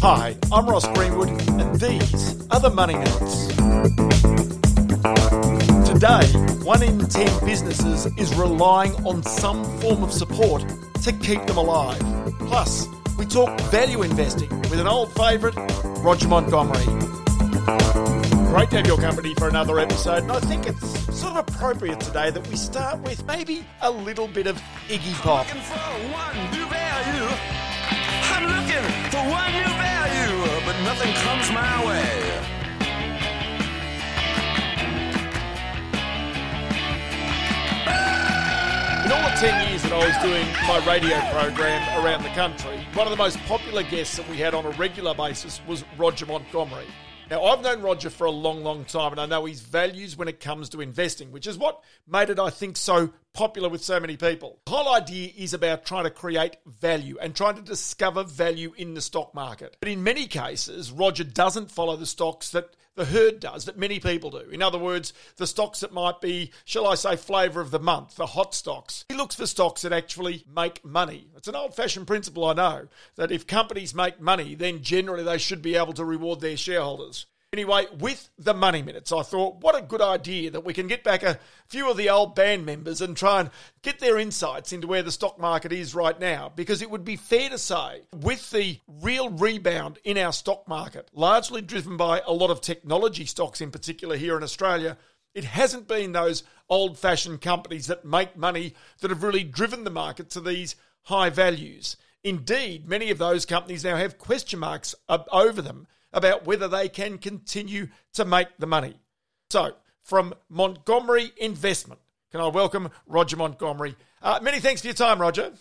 Hi, I'm Ross Greenwood, and these are the Money Minutes. Today, one in ten businesses is relying on some form of support to keep them alive. Plus, we talk value investing with an old favourite, Roger Montgomery. Great to have your company for another episode, and I think it's appropriate today that we start with maybe a little bit of Iggy Pop. looking for one new value. I'm looking for one new value, but nothing comes my way. In all the 10 years that I was doing my radio program around the country, one of the most popular guests that we had on a regular basis was Roger Montgomery. Now, I've known Roger for a long, long time, and I know his values when it comes to investing, which is what made it, I think, so popular with so many people. The whole idea is about trying to create value and trying to discover value in the stock market. But in many cases, Roger doesn't follow the stocks that the herd does, that many people do. In other words, the stocks that might be, shall I say, flavour of the month, the hot stocks. He looks for stocks that actually make money. It's an old fashioned principle, I know, that if companies make money, then generally they should be able to reward their shareholders. Anyway, with the money minutes, I thought, what a good idea that we can get back a few of the old band members and try and get their insights into where the stock market is right now. Because it would be fair to say, with the real rebound in our stock market, largely driven by a lot of technology stocks in particular here in Australia, it hasn't been those old fashioned companies that make money that have really driven the market to these high values. Indeed, many of those companies now have question marks uh, over them about whether they can continue to make the money. So, from Montgomery Investment, can I welcome Roger Montgomery? Uh, many thanks for your time, Roger.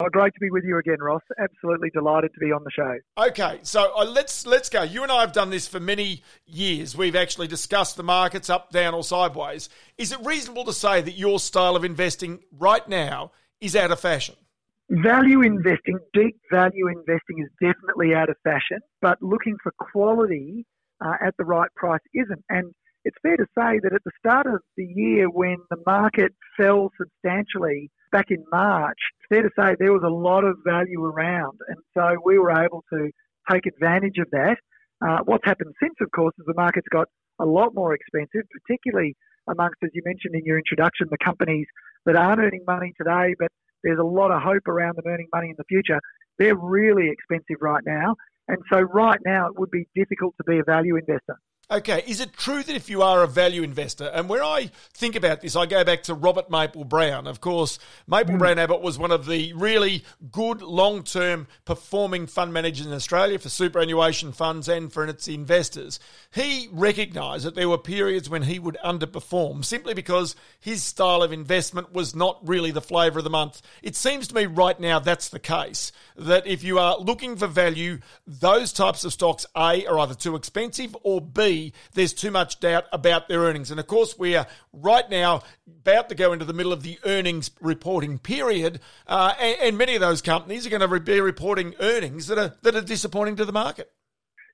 Oh, great to be with you again, Ross. Absolutely delighted to be on the show. Okay, so uh, let's let's go. You and I have done this for many years. We've actually discussed the markets up, down, or sideways. Is it reasonable to say that your style of investing right now is out of fashion? Value investing, deep value investing is definitely out of fashion, but looking for quality uh, at the right price isn't. And it's fair to say that at the start of the year when the market fell substantially back in March, it's fair to say there was a lot of value around. And so we were able to take advantage of that. Uh, what's happened since, of course, is the market's got a lot more expensive, particularly amongst, as you mentioned in your introduction, the companies that aren't earning money today, but there's a lot of hope around them earning money in the future. They're really expensive right now. And so right now it would be difficult to be a value investor. Okay, is it true that if you are a value investor, and where I think about this, I go back to Robert Maple Brown. Of course, Maple Mm. Brown Abbott was one of the really good long term performing fund managers in Australia for superannuation funds and for its investors. He recognised that there were periods when he would underperform simply because his style of investment was not really the flavour of the month. It seems to me right now that's the case. That if you are looking for value, those types of stocks, A, are either too expensive or B, there's too much doubt about their earnings. And of course, we are right now about to go into the middle of the earnings reporting period, uh, and, and many of those companies are going to be reporting earnings that are that are disappointing to the market.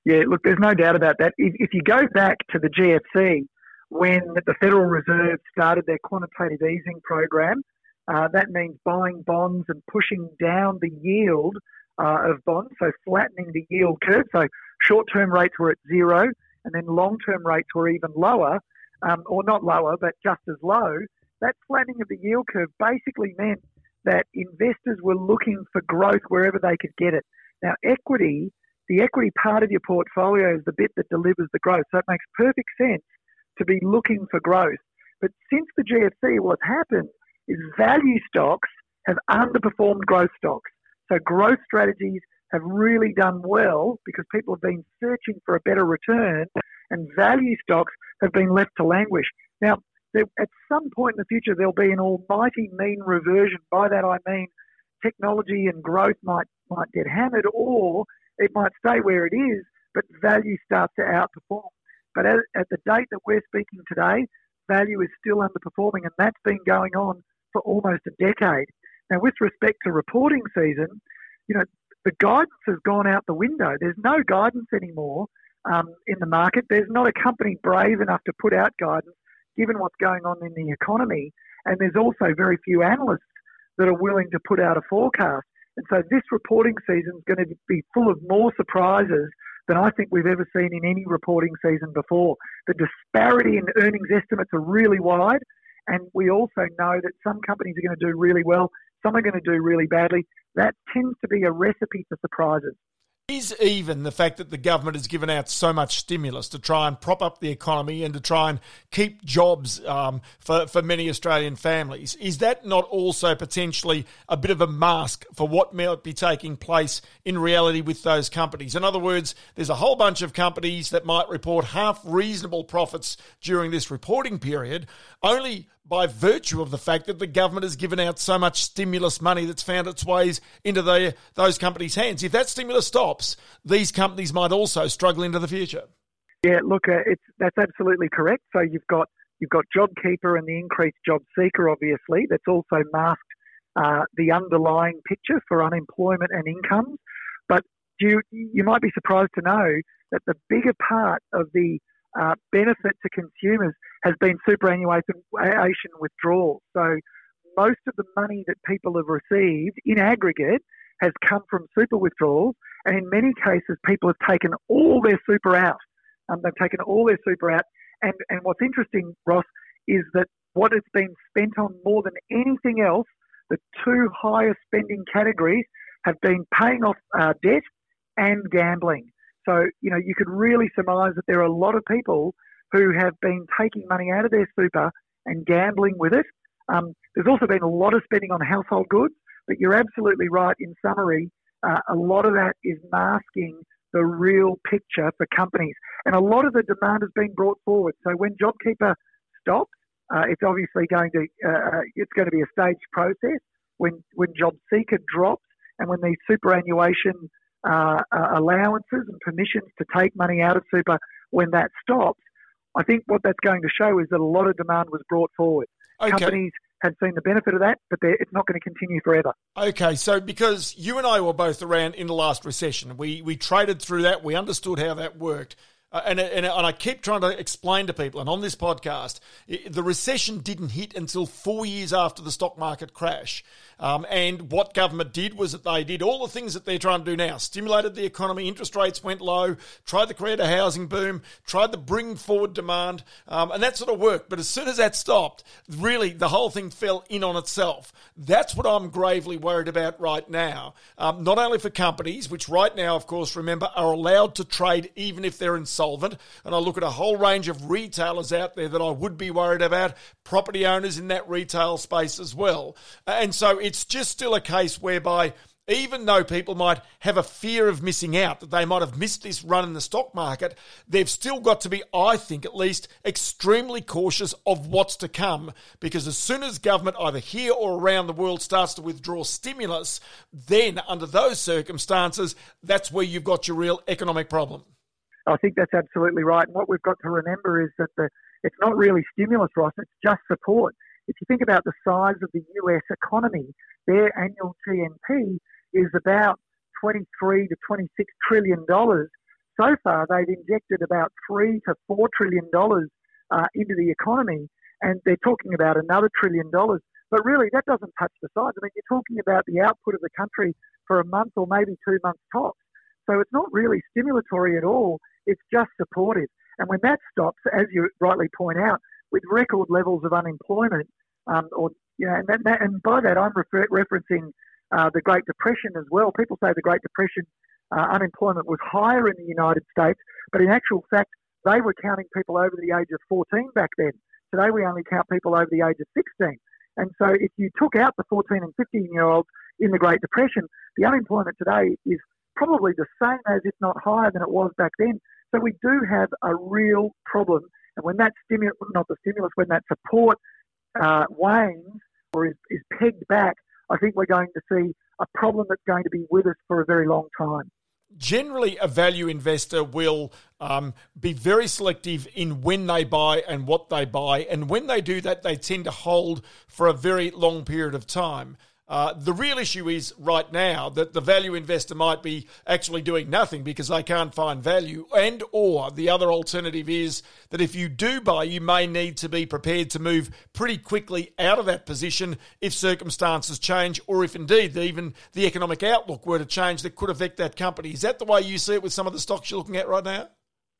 Yeah, look, there's no doubt about that. If, if you go back to the GFC, when the Federal Reserve started their quantitative easing program, uh, that means buying bonds and pushing down the yield uh, of bonds, so flattening the yield curve. So short term rates were at zero, and then long term rates were even lower, um, or not lower, but just as low. That flattening of the yield curve basically meant that investors were looking for growth wherever they could get it. Now, equity, the equity part of your portfolio is the bit that delivers the growth. So it makes perfect sense to be looking for growth. But since the GFC, what's happened is value stocks have underperformed growth stocks. So growth strategies have really done well because people have been searching for a better return, and value stocks have been left to languish. Now, there, at some point in the future, there'll be an almighty mean reversion. By that I mean technology and growth might might get hammered, or it might stay where it is, but value starts to outperform. But at, at the date that we're speaking today, value is still underperforming, and that's been going on for almost a decade. Now, with respect to reporting season, you know, the guidance has gone out the window. There's no guidance anymore um, in the market. There's not a company brave enough to put out guidance, given what's going on in the economy. And there's also very few analysts that are willing to put out a forecast. And so this reporting season is going to be full of more surprises than I think we've ever seen in any reporting season before. The disparity in earnings estimates are really wide, and we also know that some companies are going to do really well, some are going to do really badly. That tends to be a recipe for surprises is even the fact that the government has given out so much stimulus to try and prop up the economy and to try and keep jobs um, for, for many Australian families. Is that not also potentially a bit of a mask for what might be taking place in reality with those companies? In other words, there's a whole bunch of companies that might report half reasonable profits during this reporting period, only by virtue of the fact that the government has given out so much stimulus money that's found its ways into the, those companies' hands. If that stimulus stops, these companies might also struggle into the future. Yeah, look, uh, that's absolutely correct. So you've got you've got JobKeeper and the increased job seeker, obviously. That's also masked uh, the underlying picture for unemployment and incomes. But you you might be surprised to know that the bigger part of the uh, benefit to consumers has been superannuation withdrawals. So most of the money that people have received in aggregate has come from super withdrawals, and in many cases, people have taken all their super out. Um, they've taken all their super out, and and what's interesting, Ross, is that what has been spent on more than anything else, the two highest spending categories have been paying off uh, debt and gambling. So, you know, you could really surmise that there are a lot of people who have been taking money out of their super and gambling with it. Um, there's also been a lot of spending on household goods, but you're absolutely right. In summary, uh, a lot of that is masking the real picture for companies. And a lot of the demand has been brought forward. So when JobKeeper stops, uh, it's obviously going to uh, uh it's going to be a staged process. When when JobSeeker drops, and when these superannuation uh, uh, allowances and permissions to take money out of super when that stops, I think what that's going to show is that a lot of demand was brought forward. Okay. Companies have seen the benefit of that, but it's not going to continue forever. Okay, so because you and I were both around in the last recession, we we traded through that, we understood how that worked. Uh, and, and, and I keep trying to explain to people, and on this podcast, the recession didn't hit until four years after the stock market crash. Um, and what government did was that they did all the things that they're trying to do now stimulated the economy, interest rates went low, tried to create a housing boom, tried to bring forward demand, um, and that sort of worked. But as soon as that stopped, really the whole thing fell in on itself. That's what I'm gravely worried about right now. Um, not only for companies, which right now, of course, remember, are allowed to trade even if they're insolvent. And I look at a whole range of retailers out there that I would be worried about, property owners in that retail space as well. And so it's just still a case whereby even though people might have a fear of missing out, that they might have missed this run in the stock market, they've still got to be, I think at least, extremely cautious of what's to come. Because as soon as government, either here or around the world, starts to withdraw stimulus, then under those circumstances, that's where you've got your real economic problem. I think that's absolutely right. And what we've got to remember is that the, it's not really stimulus, Ross, it's just support. If you think about the size of the US economy, their annual GNP is about 23 to 26 trillion dollars. So far, they've injected about three to four trillion dollars uh, into the economy, and they're talking about another trillion dollars. But really, that doesn't touch the size. I mean, you're talking about the output of the country for a month or maybe two months tops. So it's not really stimulatory at all. It's just supportive. And when that stops, as you rightly point out, with record levels of unemployment, um, or you know, and, that, and by that I'm refer- referencing uh, the Great Depression as well. People say the Great Depression uh, unemployment was higher in the United States, but in actual fact, they were counting people over the age of 14 back then. Today, we only count people over the age of 16. And so, if you took out the 14 and 15 year olds in the Great Depression, the unemployment today is probably the same as, if not higher than it was back then. So, we do have a real problem. And when that stimulus, not the stimulus, when that support uh, wanes or is, is pegged back, I think we're going to see a problem that's going to be with us for a very long time. Generally, a value investor will um, be very selective in when they buy and what they buy. And when they do that, they tend to hold for a very long period of time. Uh, the real issue is right now that the value investor might be actually doing nothing because they can't find value, and or the other alternative is that if you do buy, you may need to be prepared to move pretty quickly out of that position if circumstances change, or if indeed even the economic outlook were to change that could affect that company. Is that the way you see it with some of the stocks you're looking at right now?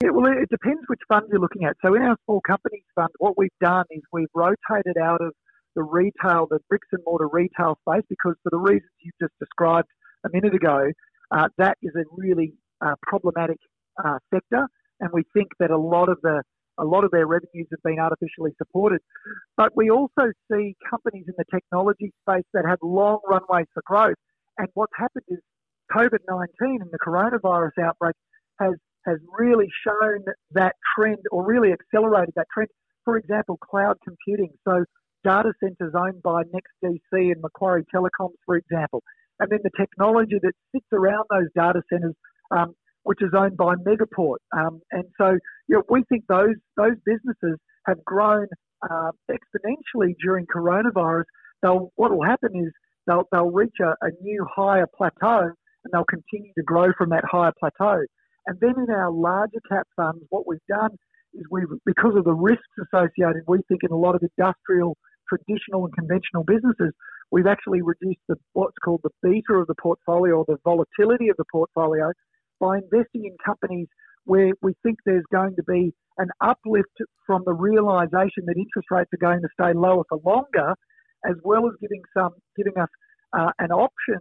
Yeah, well, it depends which fund you're looking at. So in our small companies fund, what we've done is we've rotated out of the retail, the bricks and mortar retail space, because for the reasons you just described a minute ago, uh, that is a really uh, problematic uh, sector, and we think that a lot of the a lot of their revenues have been artificially supported. But we also see companies in the technology space that have long runways for growth. And what's happened is COVID 19 and the coronavirus outbreak has, has really shown that trend or really accelerated that trend. For example, cloud computing. So data centers owned by NextDC and Macquarie Telecoms, for example. And then the technology that sits around those data centers, um, which is owned by Megaport. Um, and so you know, we think those, those businesses have grown uh, exponentially during coronavirus. What will happen is they'll, they'll reach a, a new higher plateau and they'll continue to grow from that higher plateau. And then in our larger cap funds, what we've done is we've, because of the risks associated, we think in a lot of industrial traditional and conventional businesses, we've actually reduced the, what's called the beta of the portfolio or the volatility of the portfolio by investing in companies where we think there's going to be an uplift from the realization that interest rates are going to stay lower for longer, as well as giving some giving us uh, an option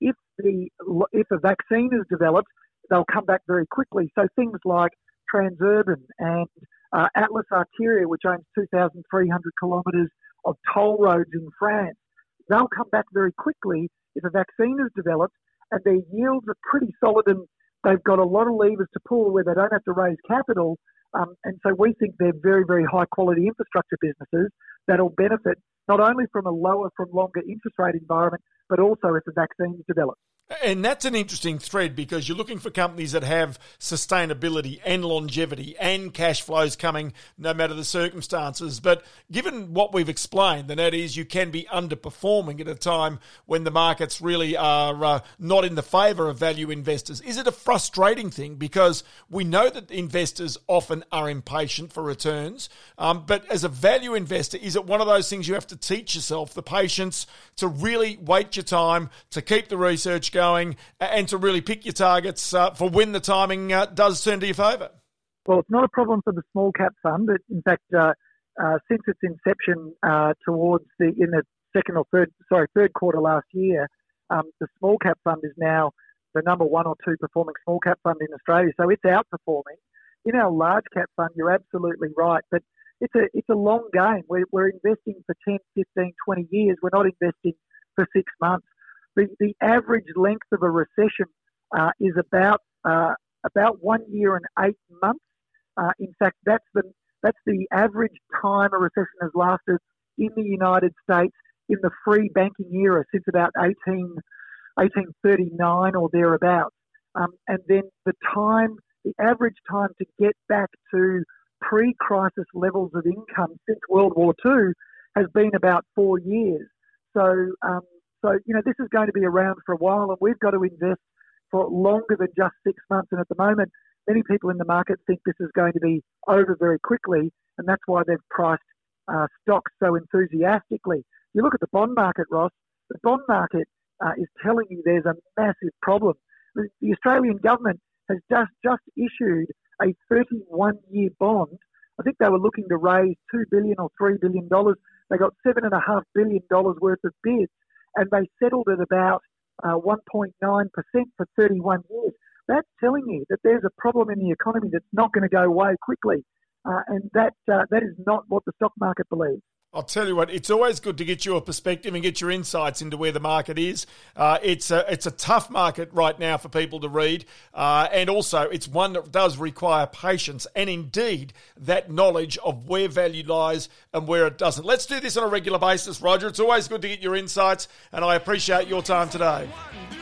if the if a vaccine is developed, they'll come back very quickly. So things like Transurban and uh, Atlas Arteria, which owns 2,300 kilometres of toll roads in France. They'll come back very quickly if a vaccine is developed and their yields are pretty solid and they've got a lot of levers to pull where they don't have to raise capital. Um, and so we think they're very, very high quality infrastructure businesses that'll benefit not only from a lower from longer interest rate environment, but also if the vaccine is developed. And that's an interesting thread because you're looking for companies that have sustainability and longevity and cash flows coming no matter the circumstances. But given what we've explained, and that is you can be underperforming at a time when the markets really are uh, not in the favour of value investors, is it a frustrating thing? Because we know that investors often are impatient for returns. Um, but as a value investor, is it one of those things you have to teach yourself the patience to really wait your time, to keep the research going and to really pick your targets uh, for when the timing uh, does turn to your favour? Well, it's not a problem for the small cap fund. In fact, uh, uh since its inception uh, towards the in the second or third sorry third quarter last year, um, the small cap fund is now the number one or two performing small cap fund in Australia. So it's outperforming. In our large cap fund, you're absolutely right, but it's a it's a long game. We're, we're investing for 10, 15, 20 years. We're not investing for six months the, the average length of a recession uh, is about uh, about one year and eight months. Uh, in fact, that's the that's the average time a recession has lasted in the United States in the free banking era since about 18, 1839 or thereabouts. Um, and then the time, the average time to get back to pre-crisis levels of income since World War II has been about four years. So um, so, you know, this is going to be around for a while and we've got to invest for longer than just six months. And at the moment, many people in the market think this is going to be over very quickly. And that's why they've priced uh, stocks so enthusiastically. You look at the bond market, Ross, the bond market uh, is telling you there's a massive problem. The, Australian government has just, just issued a 31 year bond. I think they were looking to raise 2 billion or $3 billion. They got $7.5 billion worth of bids and they settled at about uh, 1.9% for 31 years. That's telling you that there's a problem in the economy that's not going to go away quickly. Uh, and that, uh, that is not what the stock market believes. I'll tell you what, it's always good to get your perspective and get your insights into where the market is. Uh, it's a it's a tough market right now for people to read, uh, and also it's one that does require patience and indeed that knowledge of where value lies and where it doesn't. Let's do this on a regular basis, Roger. It's always good to get your insights, and I appreciate your time today.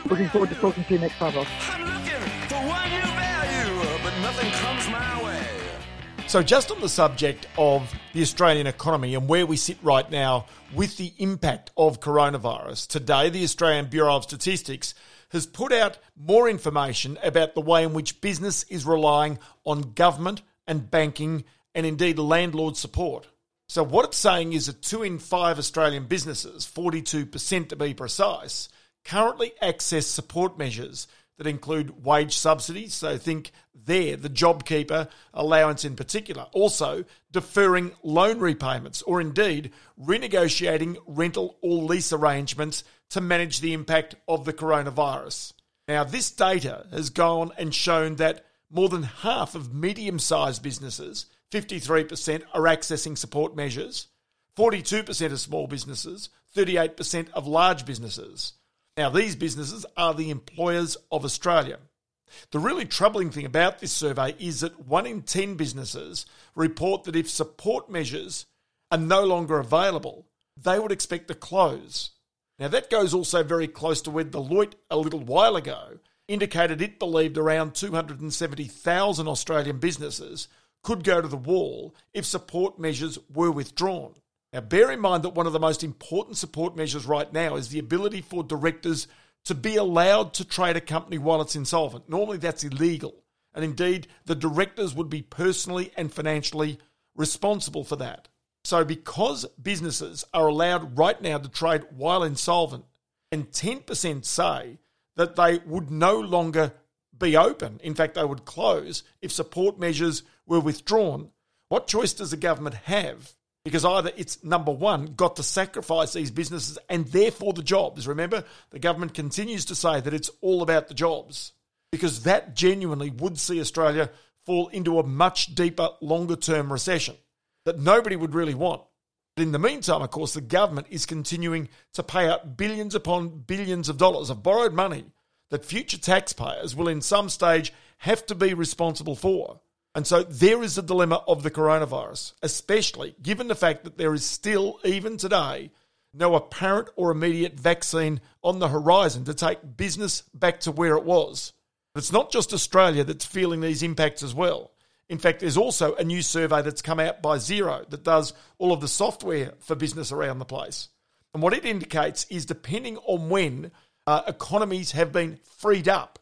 Looking forward to talking to you next time, Rob. So, just on the subject of the Australian economy and where we sit right now with the impact of coronavirus, today the Australian Bureau of Statistics has put out more information about the way in which business is relying on government and banking and indeed landlord support. So, what it's saying is that two in five Australian businesses, 42% to be precise, currently access support measures that include wage subsidies. So think there, the JobKeeper allowance in particular. Also, deferring loan repayments or indeed renegotiating rental or lease arrangements to manage the impact of the coronavirus. Now, this data has gone and shown that more than half of medium sized businesses, 53%, are accessing support measures, 42% of small businesses, 38% of large businesses. Now, these businesses are the employers of Australia. The really troubling thing about this survey is that one in 10 businesses report that if support measures are no longer available, they would expect to close. Now, that goes also very close to where Deloitte a little while ago indicated it believed around 270,000 Australian businesses could go to the wall if support measures were withdrawn. Now, bear in mind that one of the most important support measures right now is the ability for directors to be allowed to trade a company while it's insolvent. Normally, that's illegal. And indeed, the directors would be personally and financially responsible for that. So, because businesses are allowed right now to trade while insolvent, and 10% say that they would no longer be open, in fact, they would close if support measures were withdrawn, what choice does the government have because either it's number one, got to sacrifice these businesses and therefore the jobs. Remember, the government continues to say that it's all about the jobs because that genuinely would see Australia fall into a much deeper, longer term recession that nobody would really want. But in the meantime, of course, the government is continuing to pay out billions upon billions of dollars of borrowed money that future taxpayers will in some stage have to be responsible for. And so there is the dilemma of the coronavirus, especially given the fact that there is still, even today, no apparent or immediate vaccine on the horizon to take business back to where it was. But it's not just Australia that's feeling these impacts as well. In fact, there's also a new survey that's come out by Xero that does all of the software for business around the place. And what it indicates is depending on when uh, economies have been freed up,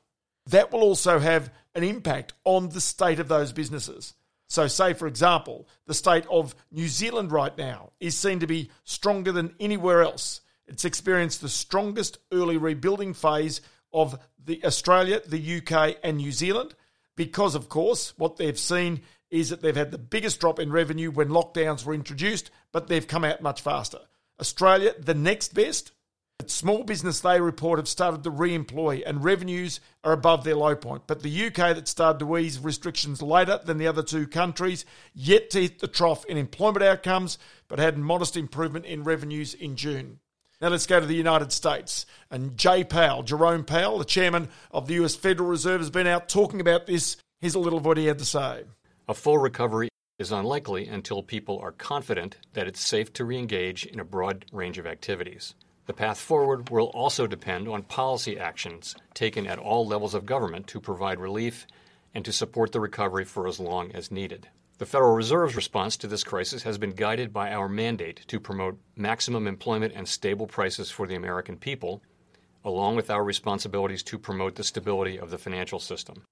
that will also have an impact on the state of those businesses. So, say, for example, the state of New Zealand right now is seen to be stronger than anywhere else. It's experienced the strongest early rebuilding phase of the Australia, the UK, and New Zealand, because, of course, what they've seen is that they've had the biggest drop in revenue when lockdowns were introduced, but they've come out much faster. Australia, the next best, Small business, they report, have started to re employ and revenues are above their low point. But the UK, that started to ease restrictions later than the other two countries, yet to hit the trough in employment outcomes, but had modest improvement in revenues in June. Now let's go to the United States. And Jay Powell, Jerome Powell, the chairman of the US Federal Reserve, has been out talking about this. Here's a little of what he had to say. A full recovery is unlikely until people are confident that it's safe to re engage in a broad range of activities. The path forward will also depend on policy actions taken at all levels of government to provide relief and to support the recovery for as long as needed. The Federal Reserve's response to this crisis has been guided by our mandate to promote maximum employment and stable prices for the American people, along with our responsibilities to promote the stability of the financial system.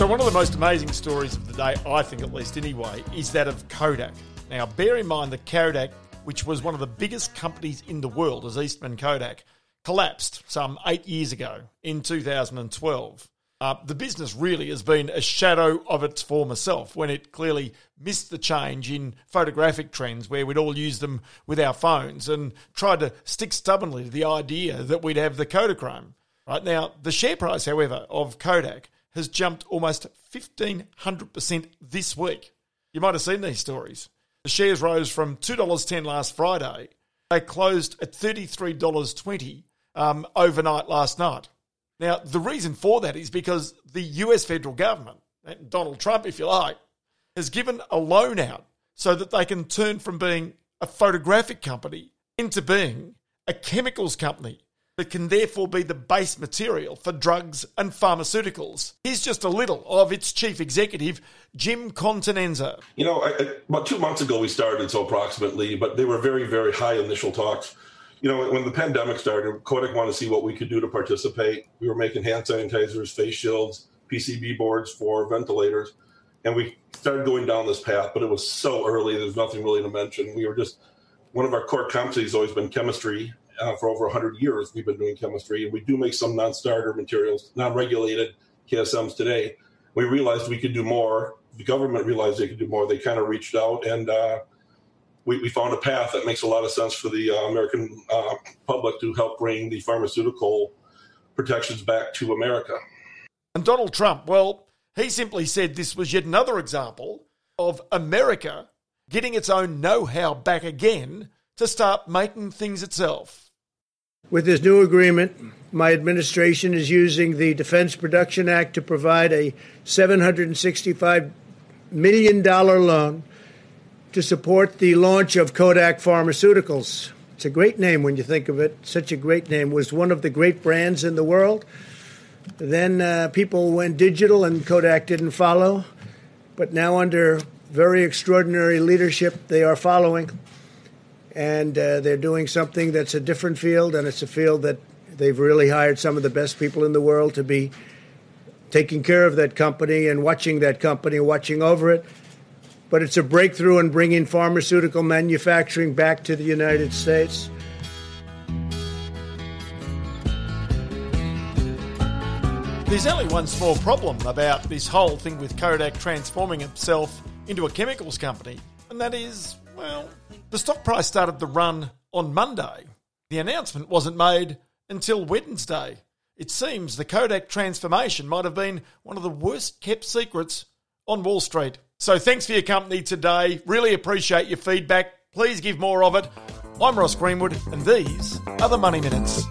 So, one of the most amazing stories of the day, I think at least anyway, is that of Kodak. Now, bear in mind that Kodak, which was one of the biggest companies in the world as Eastman Kodak, collapsed some eight years ago in 2012. Uh, the business really has been a shadow of its former self when it clearly missed the change in photographic trends where we'd all use them with our phones and tried to stick stubbornly to the idea that we'd have the Kodachrome. Right now, the share price, however, of Kodak has jumped almost 1,500% this week. You might have seen these stories. The shares rose from $2.10 last Friday. They closed at $33.20 um, overnight last night. Now, the reason for that is because the US federal government, Donald Trump, if you like, has given a loan out so that they can turn from being a photographic company into being a chemicals company that can therefore be the base material for drugs and pharmaceuticals. Here's just a little of its chief executive, Jim Continenza. You know, I, I, about two months ago we started, so approximately, but they were very, very high initial talks. You know, when the pandemic started, Kodak wanted to see what we could do to participate. We were making hand sanitizers, face shields, PCB boards for ventilators, and we started going down this path. But it was so early; there's nothing really to mention. We were just one of our core competencies has always been chemistry. Uh, for over 100 years, we've been doing chemistry, and we do make some non-starter materials, non-regulated KSMs today. We realized we could do more. The government realized they could do more. They kind of reached out, and uh, we, we, found a path that makes a lot of sense for the uh, American uh, public to help bring the pharmaceutical protections back to America. And Donald Trump, well, he simply said this was yet another example of America getting its own know how back again to start making things itself. With this new agreement, my administration is using the Defense Production Act to provide a $765 million loan to support the launch of Kodak Pharmaceuticals. It's a great name when you think of it. Such a great name. Was one of the great brands in the world. Then uh, people went digital and Kodak didn't follow. But now, under very extraordinary leadership they are following, and uh, they're doing something that's a different field, and it's a field that they've really hired some of the best people in the world to be taking care of that company and watching that company, watching over it. But it's a breakthrough in bringing pharmaceutical manufacturing back to the United States. There's only one small problem about this whole thing with Kodak transforming itself into a chemicals company, and that is, well, the stock price started the run on Monday. The announcement wasn't made until Wednesday. It seems the Kodak transformation might have been one of the worst kept secrets on Wall Street. So thanks for your company today. Really appreciate your feedback. Please give more of it. I'm Ross Greenwood, and these are the Money Minutes.